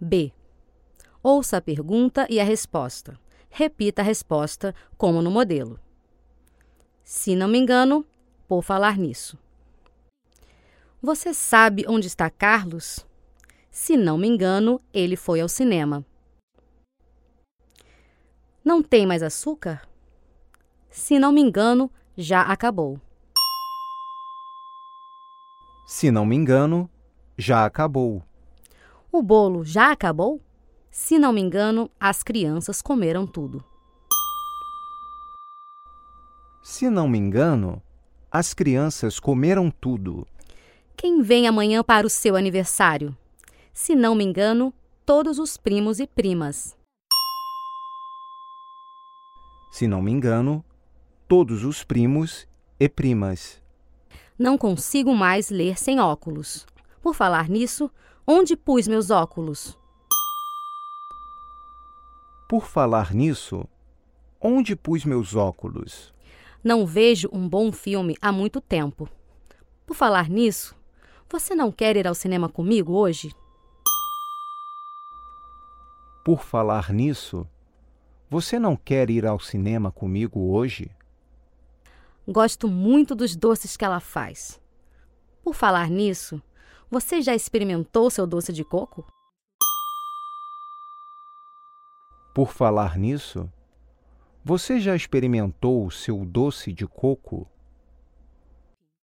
B. Ouça a pergunta e a resposta. Repita a resposta, como no modelo. Se não me engano, por falar nisso. Você sabe onde está Carlos? Se não me engano, ele foi ao cinema. Não tem mais açúcar? Se não me engano, já acabou. Se não me engano, já acabou. O bolo já acabou? Se não me engano, as crianças comeram tudo. Se não me engano, as crianças comeram tudo. Quem vem amanhã para o seu aniversário? Se não me engano, todos os primos e primas. Se não me engano, todos os primos e primas. Não consigo mais ler sem óculos. Por falar nisso, onde pus meus óculos? Por falar nisso, onde pus meus óculos? Não vejo um bom filme há muito tempo. Por falar nisso, você não quer ir ao cinema comigo hoje? Por falar nisso, você não quer ir ao cinema comigo hoje? Gosto muito dos doces que ela faz. Por falar nisso, você já experimentou seu doce de coco? Por falar nisso, você já experimentou o seu doce de coco?